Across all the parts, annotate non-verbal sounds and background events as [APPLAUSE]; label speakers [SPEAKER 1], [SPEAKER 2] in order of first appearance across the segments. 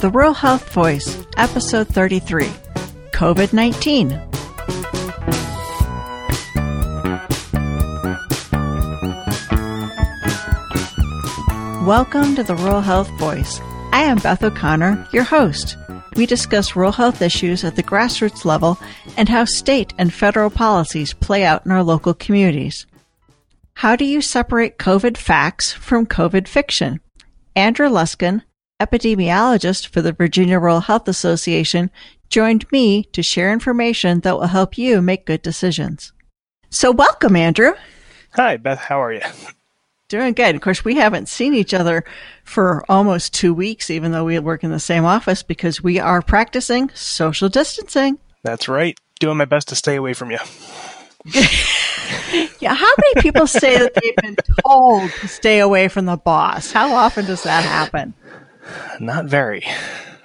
[SPEAKER 1] The Rural Health Voice, Episode 33 COVID 19. Welcome to the Rural Health Voice. I am Beth O'Connor, your host. We discuss rural health issues at the grassroots level and how state and federal policies play out in our local communities. How do you separate COVID facts from COVID fiction? Andrew Luskin, epidemiologist for the Virginia Rural Health Association, joined me to share information that will help you make good decisions. So, welcome, Andrew.
[SPEAKER 2] Hi, Beth. How are you?
[SPEAKER 1] Doing good. Of course, we haven't seen each other for almost two weeks, even though we work in the same office, because we are practicing social distancing.
[SPEAKER 2] That's right. Doing my best to stay away from you. [LAUGHS]
[SPEAKER 1] yeah, how many people say that they've been told to stay away from the boss? How often does that happen?
[SPEAKER 2] Not very.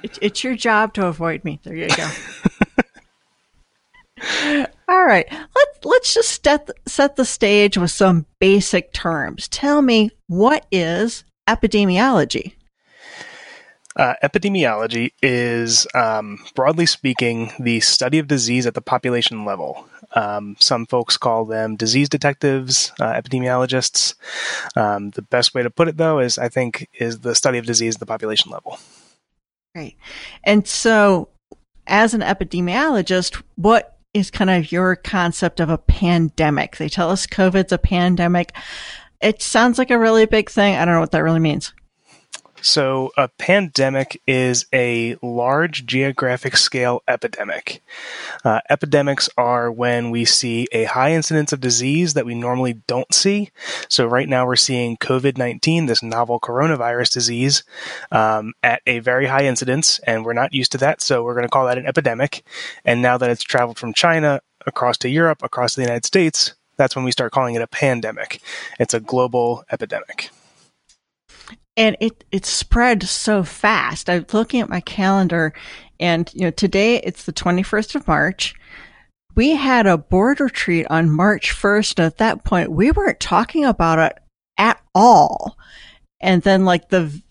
[SPEAKER 1] It, it's your job to avoid me. There you go. [LAUGHS] All right, let's let's just set set the stage with some basic terms. Tell me what is epidemiology.
[SPEAKER 2] Uh, epidemiology is, um, broadly speaking, the study of disease at the population level. Um, some folks call them disease detectives, uh, epidemiologists. Um, the best way to put it, though, is I think is the study of disease at the population level.
[SPEAKER 1] Right, and so as an epidemiologist, what is kind of your concept of a pandemic. They tell us COVID's a pandemic. It sounds like a really big thing. I don't know what that really means.
[SPEAKER 2] So, a pandemic is a large geographic scale epidemic. Uh, epidemics are when we see a high incidence of disease that we normally don't see. So, right now we're seeing COVID 19, this novel coronavirus disease, um, at a very high incidence, and we're not used to that. So, we're going to call that an epidemic. And now that it's traveled from China across to Europe, across to the United States, that's when we start calling it a pandemic. It's a global epidemic
[SPEAKER 1] and it it spread so fast. I'm looking at my calendar, and you know today it's the 21st of March. We had a board retreat on March 1st, and at that point we weren't talking about it at all. And then like the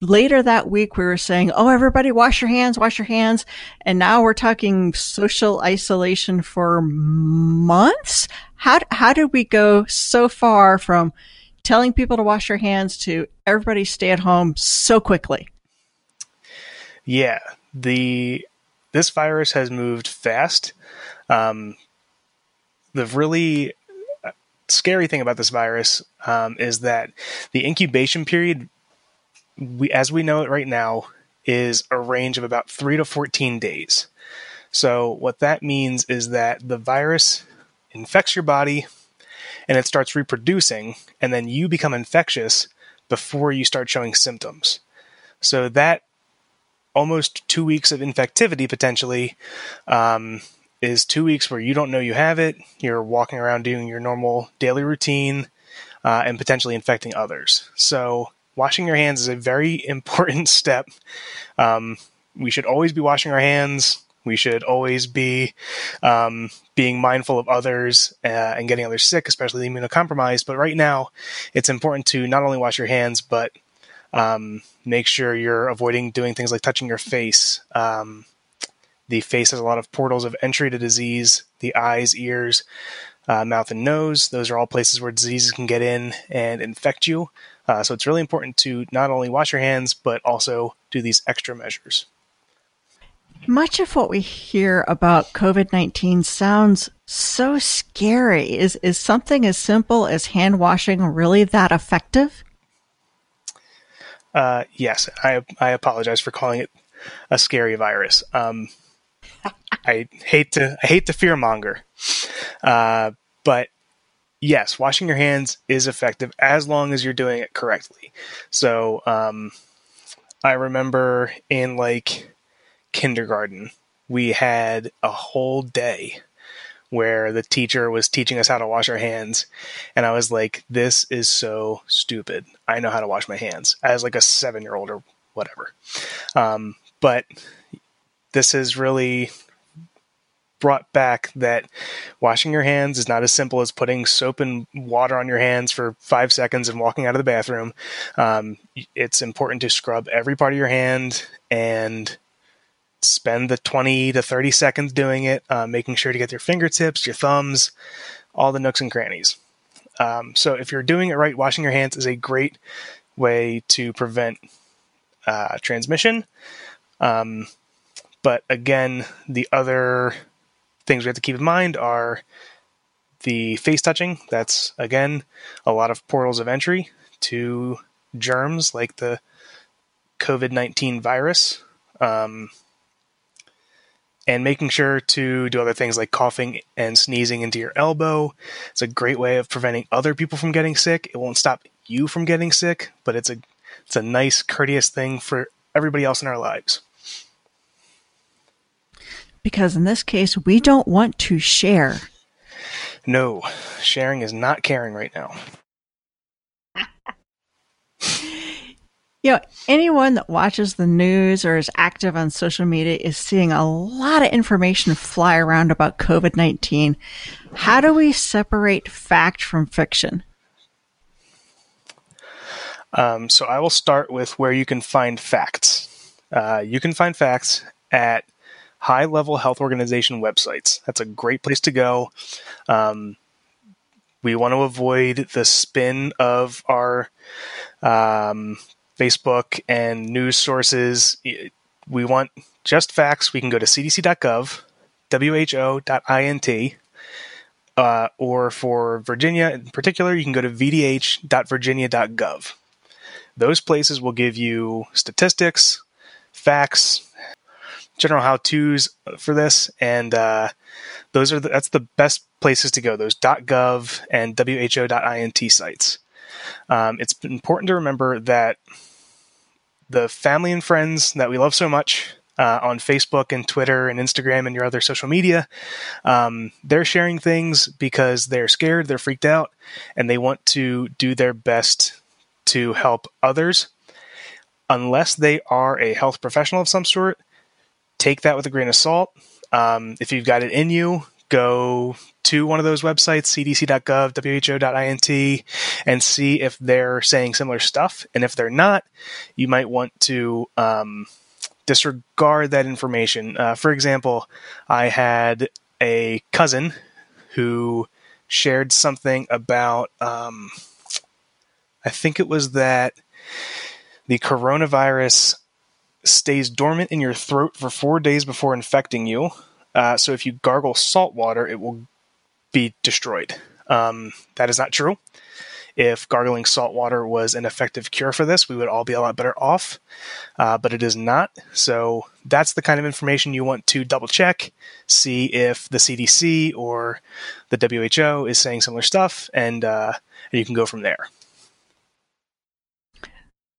[SPEAKER 1] later that week we were saying, "Oh, everybody, wash your hands, wash your hands," and now we're talking social isolation for months. How how did we go so far from telling people to wash their hands to everybody stay at home so quickly.
[SPEAKER 2] Yeah, the this virus has moved fast. Um, the really uh, scary thing about this virus um, is that the incubation period, we, as we know it right now, is a range of about three to 14 days. So, what that means is that the virus infects your body and it starts reproducing, and then you become infectious before you start showing symptoms. So that almost two weeks of infectivity potentially um, is two weeks where you don't know you have it. You're walking around doing your normal daily routine uh, and potentially infecting others. So washing your hands is a very [LAUGHS] important step. Um, we should always be washing our hands we should always be um, being mindful of others uh, and getting others sick, especially the immunocompromised. But right now, it's important to not only wash your hands, but um, make sure you're avoiding doing things like touching your face. Um, the face has a lot of portals of entry to disease, the eyes, ears, uh, mouth, and nose. Those are all places where diseases can get in and infect you. Uh, so it's really important to not only wash your hands, but also do these extra measures.
[SPEAKER 1] Much of what we hear about COVID 19 sounds so scary. Is, is something as simple as hand washing really that effective?
[SPEAKER 2] Uh, yes, I, I apologize for calling it a scary virus. Um, [LAUGHS] I hate to I hate to fearmonger, uh, but yes, washing your hands is effective as long as you're doing it correctly. So um, I remember in like kindergarten, we had a whole day where the teacher was teaching us how to wash our hands. And I was like, this is so stupid. I know how to wash my hands as like a seven year old or whatever. Um, but this has really brought back that washing your hands is not as simple as putting soap and water on your hands for five seconds and walking out of the bathroom. Um, it's important to scrub every part of your hand and spend the 20 to 30 seconds doing it, uh, making sure to get your fingertips, your thumbs, all the nooks and crannies. Um, so if you're doing it right, washing your hands is a great way to prevent uh, transmission. Um, but again, the other things we have to keep in mind are the face touching. That's again a lot of portals of entry to germs like the COVID 19 virus. Um, and making sure to do other things like coughing and sneezing into your elbow. It's a great way of preventing other people from getting sick. It won't stop you from getting sick, but it's a it's a nice courteous thing for everybody else in our lives.
[SPEAKER 1] Because in this case, we don't want to share.
[SPEAKER 2] No, sharing is not caring right now. [LAUGHS]
[SPEAKER 1] You know, anyone that watches the news or is active on social media is seeing a lot of information fly around about COVID 19. How do we separate fact from fiction?
[SPEAKER 2] Um, so I will start with where you can find facts. Uh, you can find facts at high level health organization websites. That's a great place to go. Um, we want to avoid the spin of our um, Facebook and news sources. We want just facts. We can go to cdc.gov, who.int, uh, or for Virginia in particular, you can go to vdh.virginia.gov. Those places will give you statistics, facts, general how tos for this, and uh, those are the, that's the best places to go. Those .gov and who.int sites. Um, it's important to remember that the family and friends that we love so much uh, on Facebook and Twitter and Instagram and your other social media. Um, they're sharing things because they're scared, they're freaked out, and they want to do their best to help others. Unless they are a health professional of some sort, take that with a grain of salt. Um, if you've got it in you, go to one of those websites, cdc.gov, who.int, and see if they're saying similar stuff. And if they're not, you might want to um, disregard that information. Uh, for example, I had a cousin who shared something about, um, I think it was that the coronavirus stays dormant in your throat for four days before infecting you. Uh, so if you gargle salt water, it will be destroyed. Um, that is not true. If gargling salt water was an effective cure for this, we would all be a lot better off. Uh, but it is not. So that's the kind of information you want to double check, see if the CDC or the WHO is saying similar stuff, and, uh, and you can go from there.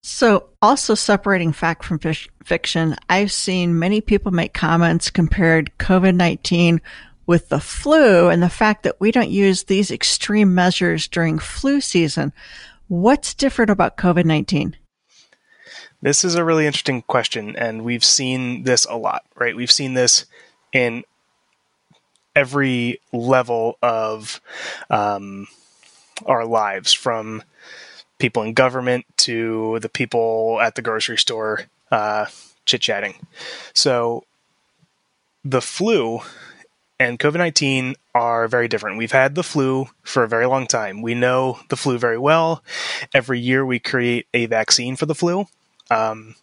[SPEAKER 1] So, also separating fact from fiction, I've seen many people make comments compared COVID 19 with the flu and the fact that we don't use these extreme measures during flu season. What's different about COVID 19?
[SPEAKER 2] This is a really interesting question, and we've seen this a lot, right? We've seen this in every level of um, our lives from people in government to the people at the grocery store uh, chit chatting. So the flu and COVID 19 are very different. We've had the flu for a very long time. We know the flu very well. Every year we create a vaccine for the flu. Um,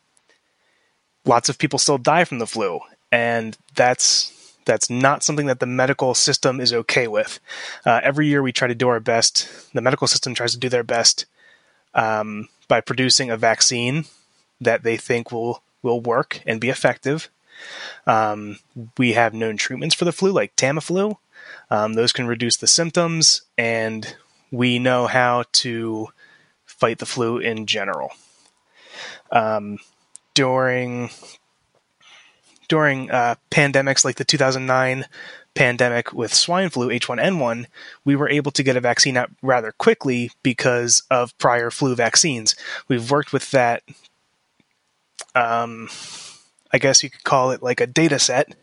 [SPEAKER 2] lots of people still die from the flu, and that's that's not something that the medical system is okay with. Uh, every year we try to do our best. The medical system tries to do their best um, by producing a vaccine that they think will will work and be effective. Um, we have known treatments for the flu, like Tamiflu. Um, those can reduce the symptoms, and we know how to fight the flu in general. Um, during during uh, pandemics like the 2009 pandemic with swine flu H1N1, we were able to get a vaccine out rather quickly because of prior flu vaccines. We've worked with that um, I guess you could call it like a data set,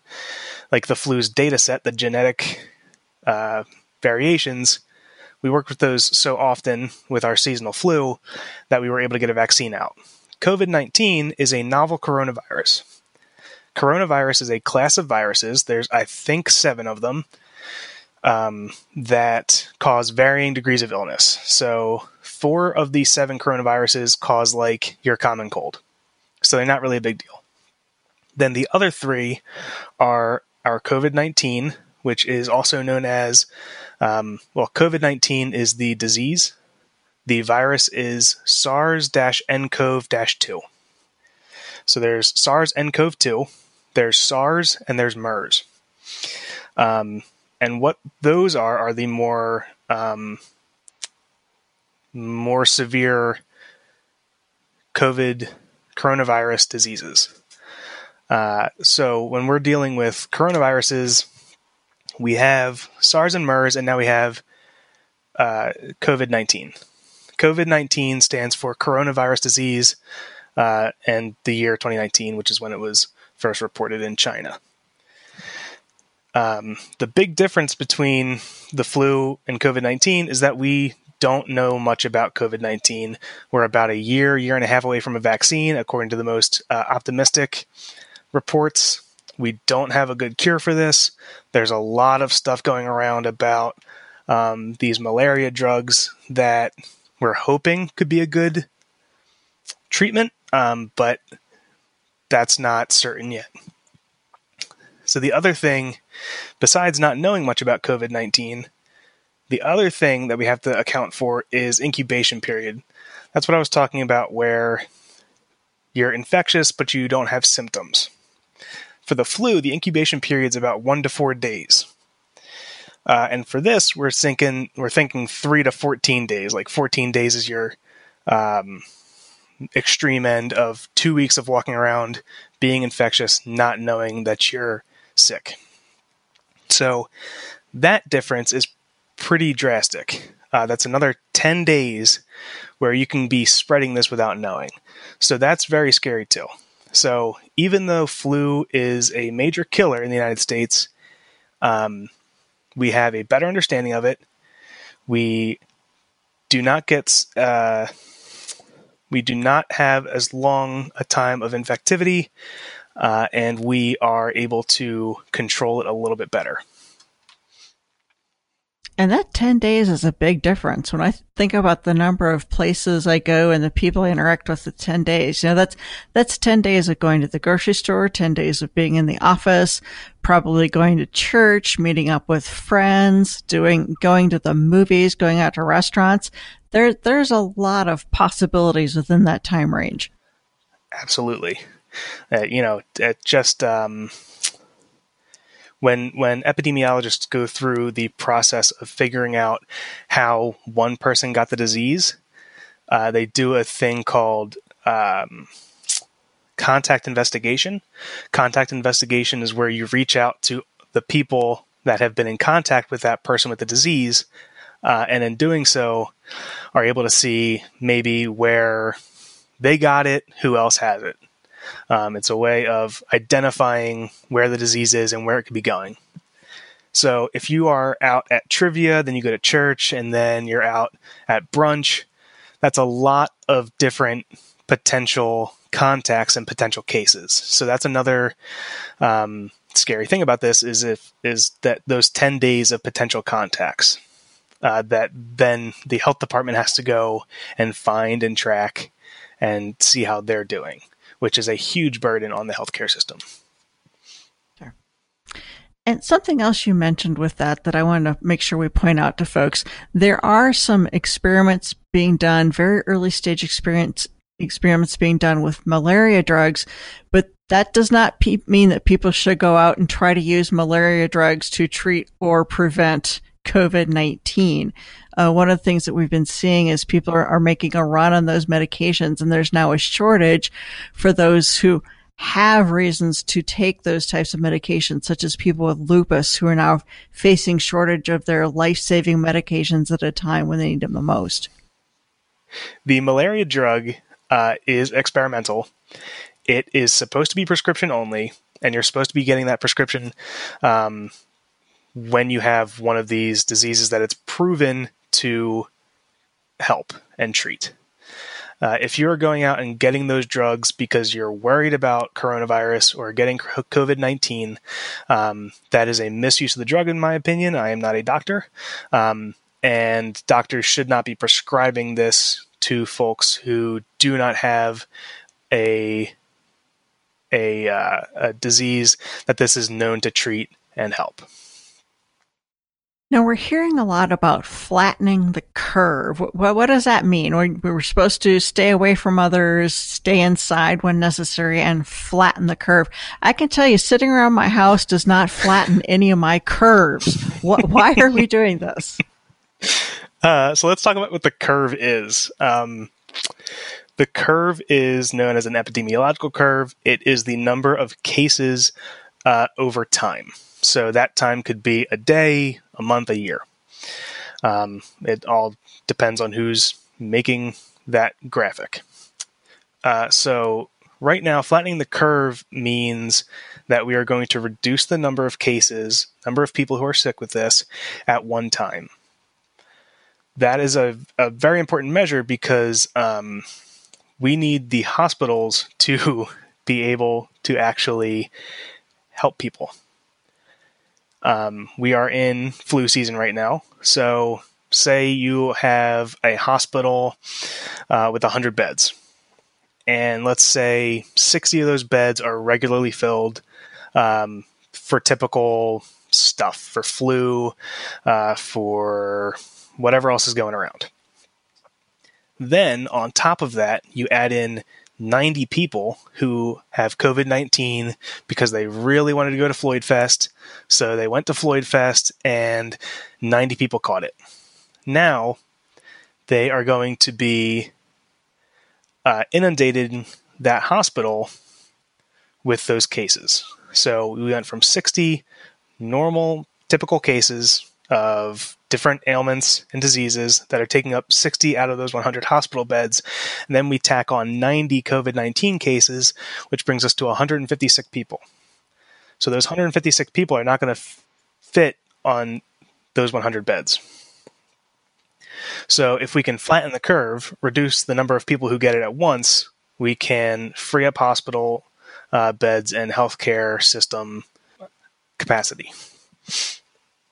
[SPEAKER 2] like the flu's data set, the genetic uh, variations. We worked with those so often with our seasonal flu that we were able to get a vaccine out. COVID 19 is a novel coronavirus. Coronavirus is a class of viruses. There's, I think, seven of them um, that cause varying degrees of illness. So, four of these seven coronaviruses cause like your common cold. So, they're not really a big deal. Then the other three are our COVID 19, which is also known as, um, well, COVID 19 is the disease. The virus is SARS nCoV 2. So there's SARS nCoV 2, there's SARS, and there's MERS. Um, and what those are are the more um, more severe COVID coronavirus diseases. Uh, so when we're dealing with coronaviruses, we have SARS and MERS, and now we have uh, COVID 19. COVID 19 stands for coronavirus disease uh, and the year 2019, which is when it was first reported in China. Um, the big difference between the flu and COVID 19 is that we don't know much about COVID 19. We're about a year, year and a half away from a vaccine, according to the most uh, optimistic reports. We don't have a good cure for this. There's a lot of stuff going around about um, these malaria drugs that we're hoping could be a good treatment, um, but that's not certain yet. So, the other thing, besides not knowing much about COVID 19, the other thing that we have to account for is incubation period. That's what I was talking about, where you're infectious but you don't have symptoms. For the flu, the incubation period is about one to four days. Uh, and for this, we're thinking we're thinking three to fourteen days. Like fourteen days is your um, extreme end of two weeks of walking around being infectious, not knowing that you're sick. So that difference is pretty drastic. Uh, that's another 10 days where you can be spreading this without knowing. So that's very scary too. So even though flu is a major killer in the United States, um, we have a better understanding of it. We do not get uh, we do not have as long a time of infectivity, uh, and we are able to control it a little bit better.
[SPEAKER 1] And that 10 days is a big difference. When I think about the number of places I go and the people I interact with at 10 days, you know, that's, that's 10 days of going to the grocery store, 10 days of being in the office, probably going to church, meeting up with friends, doing, going to the movies, going out to restaurants. There, there's a lot of possibilities within that time range.
[SPEAKER 2] Absolutely. Uh, you know, just, um, when when epidemiologists go through the process of figuring out how one person got the disease, uh, they do a thing called um, contact investigation. Contact investigation is where you reach out to the people that have been in contact with that person with the disease, uh, and in doing so, are able to see maybe where they got it, who else has it. Um, it's a way of identifying where the disease is and where it could be going. So if you are out at trivia, then you go to church, and then you're out at brunch, that's a lot of different potential contacts and potential cases. So that's another um, scary thing about this is if is that those ten days of potential contacts uh, that then the health department has to go and find and track and see how they're doing which is a huge burden on the healthcare system.
[SPEAKER 1] Sure. And something else you mentioned with that that I want to make sure we point out to folks, there are some experiments being done, very early stage experience experiments being done with malaria drugs, but that does not pe- mean that people should go out and try to use malaria drugs to treat or prevent COVID 19. Uh, one of the things that we've been seeing is people are, are making a run on those medications, and there's now a shortage for those who have reasons to take those types of medications, such as people with lupus who are now facing shortage of their life saving medications at a time when they need them the most.
[SPEAKER 2] The malaria drug uh, is experimental. it is supposed to be prescription only, and you're supposed to be getting that prescription um, when you have one of these diseases that it's proven to help and treat. Uh, if you're going out and getting those drugs because you're worried about coronavirus or getting COVID 19, um, that is a misuse of the drug, in my opinion. I am not a doctor. Um, and doctors should not be prescribing this to folks who do not have a a, uh, a disease that this is known to treat and help.
[SPEAKER 1] Now we're hearing a lot about flattening the curve. What, what does that mean? We we're supposed to stay away from others, stay inside when necessary, and flatten the curve. I can tell you, sitting around my house does not flatten [LAUGHS] any of my curves. What, why are we doing this? [LAUGHS]
[SPEAKER 2] Uh, so let's talk about what the curve is. Um, the curve is known as an epidemiological curve. It is the number of cases uh, over time. So that time could be a day, a month, a year. Um, it all depends on who's making that graphic. Uh, so right now, flattening the curve means that we are going to reduce the number of cases, number of people who are sick with this at one time. That is a, a very important measure because um, we need the hospitals [LAUGHS] to be able to actually help people. Um, we are in flu season right now. So, say you have a hospital uh, with 100 beds, and let's say 60 of those beds are regularly filled um, for typical stuff, for flu, uh, for whatever else is going around. Then, on top of that, you add in 90 people who have COVID 19 because they really wanted to go to Floyd Fest. So they went to Floyd Fest and 90 people caught it. Now they are going to be uh, inundated that hospital with those cases. So we went from 60 normal, typical cases of different ailments and diseases that are taking up 60 out of those 100 hospital beds. And then we tack on 90 COVID 19 cases, which brings us to 150 sick people. So those 150 sick people are not going to f- fit on those 100 beds. So if we can flatten the curve, reduce the number of people who get it at once, we can free up hospital uh, beds and healthcare system capacity.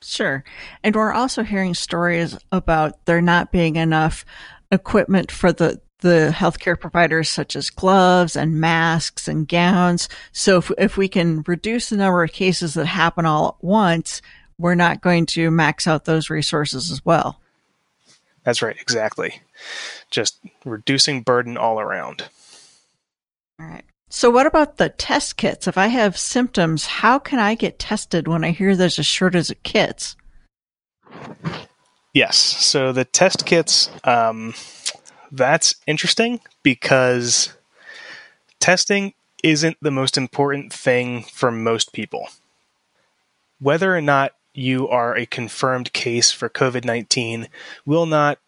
[SPEAKER 1] Sure. And we're also hearing stories about there not being enough equipment for the the healthcare providers such as gloves and masks and gowns. So if, if we can reduce the number of cases that happen all at once, we're not going to max out those resources as well.
[SPEAKER 2] That's right, exactly. Just reducing burden all around.
[SPEAKER 1] All right. So what about the test kits? If I have symptoms, how can I get tested when I hear there's a shortage of kits?
[SPEAKER 2] Yes. So the test kits, um, that's interesting because testing isn't the most important thing for most people. Whether or not you are a confirmed case for COVID 19 will not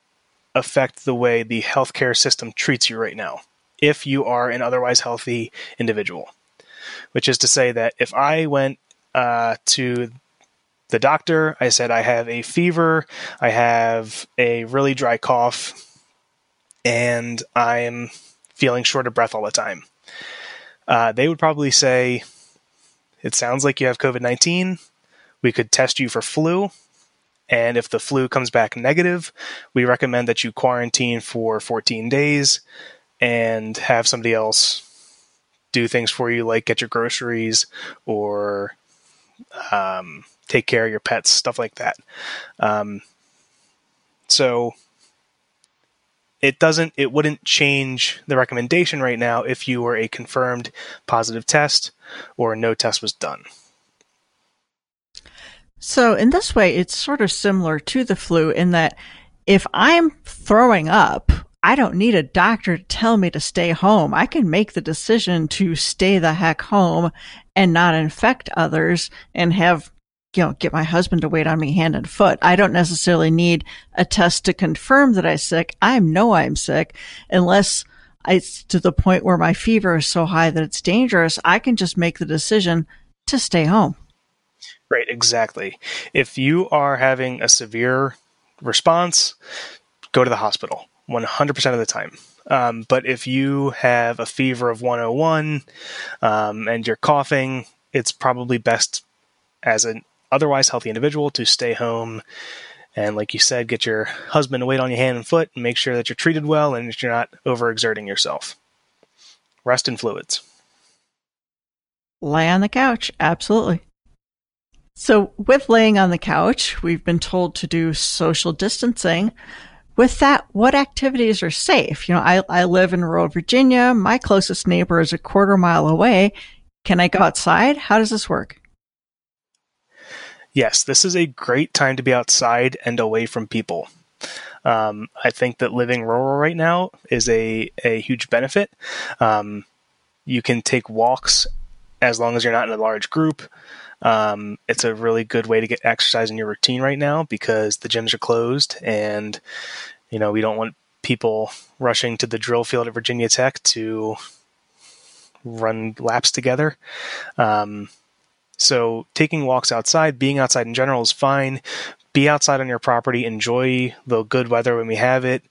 [SPEAKER 2] affect the way the healthcare system treats you right now if you are an otherwise healthy individual. Which is to say that if I went uh, to the doctor, I said I have a fever, I have a really dry cough, and I'm feeling short of breath all the time. Uh, they would probably say, It sounds like you have COVID 19. We could test you for flu. And if the flu comes back negative, we recommend that you quarantine for 14 days and have somebody else do things for you, like get your groceries or um, take care of your pets, stuff like that. Um, so it doesn't, it wouldn't change the recommendation right now if you were a confirmed positive test or no test was done.
[SPEAKER 1] So in this way, it's sort of similar to the flu in that if I'm throwing up I don't need a doctor to tell me to stay home. I can make the decision to stay the heck home and not infect others and have, you know, get my husband to wait on me hand and foot. I don't necessarily need a test to confirm that I'm sick. I know I'm sick unless it's to the point where my fever is so high that it's dangerous, I can just make the decision to stay home.
[SPEAKER 2] Right, exactly. If you are having a severe response, go to the hospital 100% of the time. Um, but if you have a fever of 101 um, and you're coughing, it's probably best as an otherwise healthy individual to stay home and like you said, get your husband to wait on your hand and foot and make sure that you're treated well and that you're not overexerting yourself. Rest in fluids.
[SPEAKER 1] Lay on the couch. Absolutely. So, with laying on the couch, we've been told to do social distancing. With that, what activities are safe? You know, I, I live in rural Virginia. My closest neighbor is a quarter mile away. Can I go outside? How does this work?
[SPEAKER 2] yes, this is a great time to be outside and away from people. Um, I think that living rural right now is a, a huge benefit. Um, you can take walks as long as you're not in a large group. Um, it's a really good way to get exercise in your routine right now because the gyms are closed and, you know, we don't want people rushing to the drill field at Virginia Tech to run laps together. Um, so taking walks outside, being outside in general is fine. Be outside on your property, enjoy the good weather when we have it.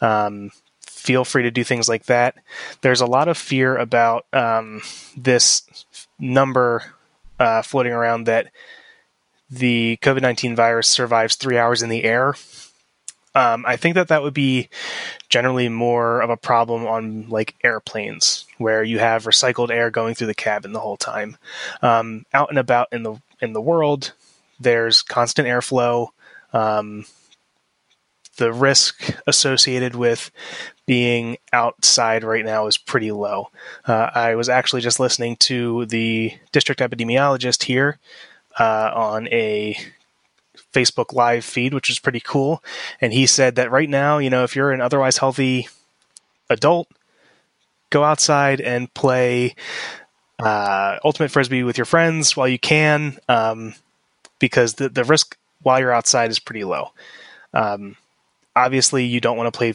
[SPEAKER 2] Um, feel free to do things like that. There's a lot of fear about um, this number uh, floating around that the COVID 19 virus survives three hours in the air. Um, I think that that would be generally more of a problem on like airplanes where you have recycled air going through the cabin the whole time. Um, out and about in the in the world, there's constant airflow. Um, the risk associated with being outside right now is pretty low. Uh, I was actually just listening to the district epidemiologist here uh, on a Facebook live feed, which is pretty cool. And he said that right now, you know, if you're an otherwise healthy adult, go outside and play uh, ultimate frisbee with your friends while you can, um, because the the risk while you're outside is pretty low. Um, obviously, you don't want to play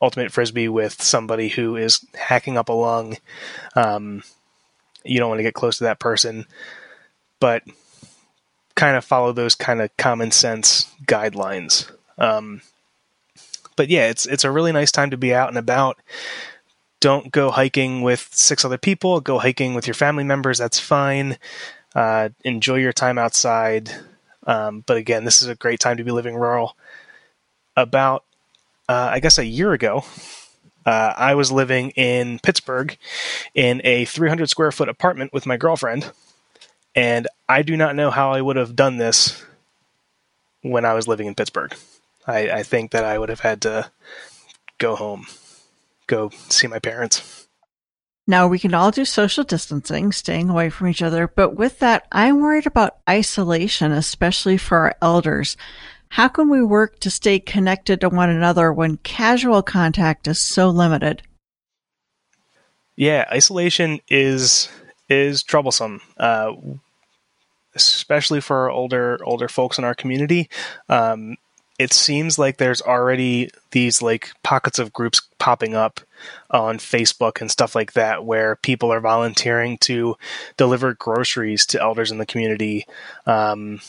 [SPEAKER 2] ultimate frisbee with somebody who is hacking up a lung. Um, you don't want to get close to that person, but kind of follow those kind of common sense guidelines. Um, but yeah, it's it's a really nice time to be out and about. Don't go hiking with six other people. Go hiking with your family members. That's fine. Uh, enjoy your time outside. Um, but again, this is a great time to be living rural. About, uh, I guess, a year ago, uh, I was living in Pittsburgh in a 300 square foot apartment with my girlfriend and I do not know how I would have done this when I was living in Pittsburgh. I, I think that I would have had to go home, go see my parents.
[SPEAKER 1] Now, we can all do social distancing, staying away from each other, but with that, I'm worried about isolation, especially for our elders. How can we work to stay connected to one another when casual contact is so limited?
[SPEAKER 2] Yeah, isolation is is troublesome. Uh, especially for older older folks in our community. Um, it seems like there's already these like pockets of groups popping up on Facebook and stuff like that where people are volunteering to deliver groceries to elders in the community. Um,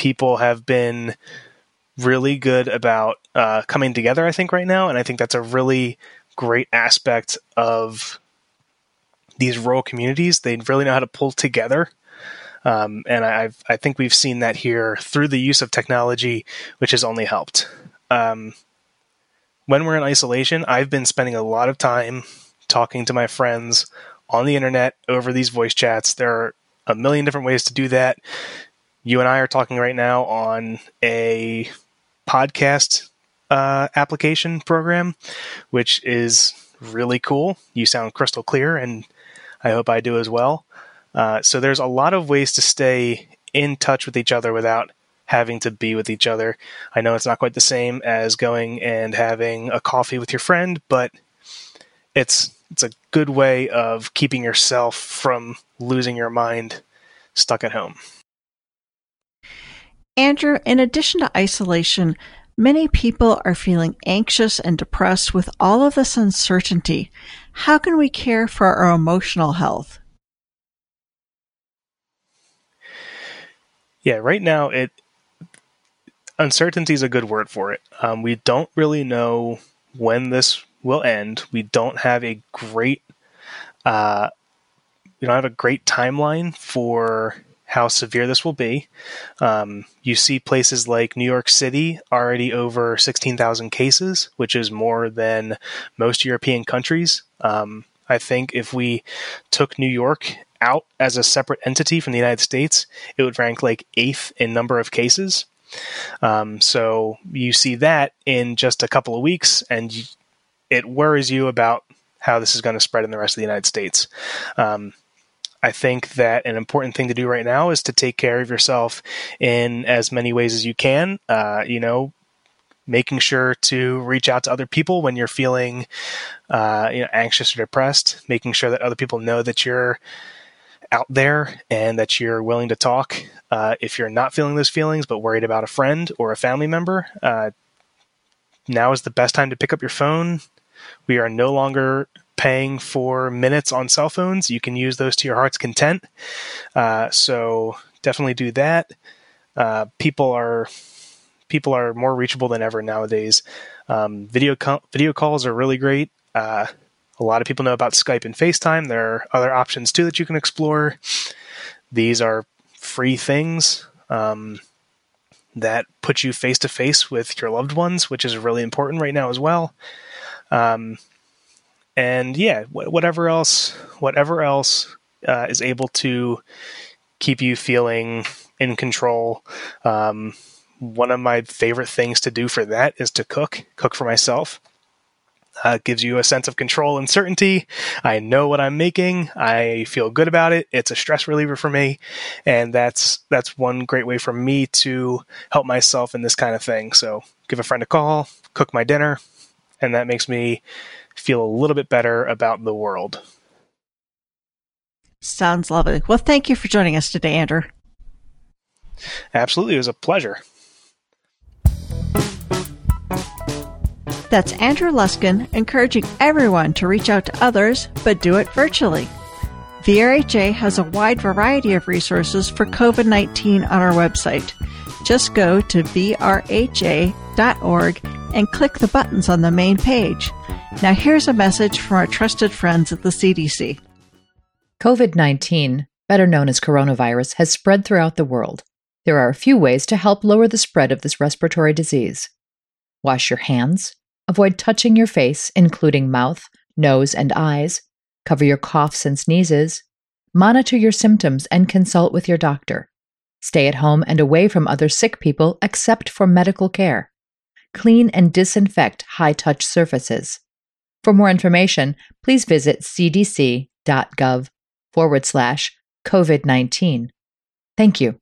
[SPEAKER 2] people have been really good about uh, coming together, I think, right now. And I think that's a really great aspect of these rural communities. They really know how to pull together um, and I, I think we've seen that here through the use of technology, which has only helped. Um, when we're in isolation, I've been spending a lot of time talking to my friends on the internet over these voice chats. There are a million different ways to do that. You and I are talking right now on a podcast uh, application program, which is really cool. You sound crystal clear, and I hope I do as well. Uh, so there's a lot of ways to stay in touch with each other without having to be with each other. I know it's not quite the same as going and having a coffee with your friend, but it's it's a good way of keeping yourself from losing your mind stuck at home.
[SPEAKER 1] Andrew, in addition to isolation, Many people are feeling anxious and depressed with all of this uncertainty. How can we care for our emotional health?
[SPEAKER 2] Yeah, right now it uncertainty is a good word for it. Um, we don't really know when this will end. We don't have a great uh, we don't have a great timeline for how severe this will be. Um, you see places like New York City already over 16,000 cases, which is more than most European countries. Um, I think if we took New York out as a separate entity from the United States, it would rank like eighth in number of cases. Um, so you see that in just a couple of weeks, and it worries you about how this is going to spread in the rest of the United States. Um, I think that an important thing to do right now is to take care of yourself in as many ways as you can. Uh, you know, making sure to reach out to other people when you're feeling uh, you know, anxious or depressed, making sure that other people know that you're out there and that you're willing to talk. Uh, if you're not feeling those feelings but worried about a friend or a family member, uh, now is the best time to pick up your phone. We are no longer paying for minutes on cell phones. You can use those to your heart's content. Uh, so definitely do that. Uh, people are people are more reachable than ever nowadays. Um, video co- video calls are really great. Uh, a lot of people know about Skype and FaceTime. There are other options too that you can explore. These are free things um, that put you face to face with your loved ones, which is really important right now as well. Um, and yeah, whatever else, whatever else uh, is able to keep you feeling in control. Um, one of my favorite things to do for that is to cook, cook for myself. Uh, gives you a sense of control and certainty. I know what I'm making. I feel good about it. It's a stress reliever for me, and that's that's one great way for me to help myself in this kind of thing. So, give a friend a call, cook my dinner, and that makes me feel a little bit better about the world.
[SPEAKER 1] Sounds lovely. Well, thank you for joining us today, Andrew.
[SPEAKER 2] Absolutely. It was a pleasure.
[SPEAKER 1] That's Andrew Luskin encouraging everyone to reach out to others, but do it virtually. VRHA has a wide variety of resources for COVID 19 on our website. Just go to vrha.org and click the buttons on the main page. Now, here's a message from our trusted friends at the CDC.
[SPEAKER 3] COVID 19, better known as coronavirus, has spread throughout the world. There are a few ways to help lower the spread of this respiratory disease. Wash your hands, avoid touching your face, including mouth, nose, and eyes, cover your coughs and sneezes, monitor your symptoms, and consult with your doctor. Stay at home and away from other sick people except for medical care. Clean and disinfect high touch surfaces. For more information, please visit cdc.gov forward slash COVID 19. Thank you.